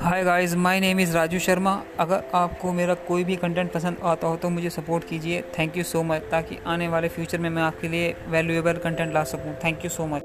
Hi guys my name is Raju Sharma अगर आपको मेरा कोई भी कंटेंट पसंद आता हो तो मुझे सपोर्ट कीजिए। थैंक यू सो मच ताकि आने वाले फ्यूचर में मैं आपके लिए वैल्यूएबल कंटेंट ला सकूँ। Thank you so much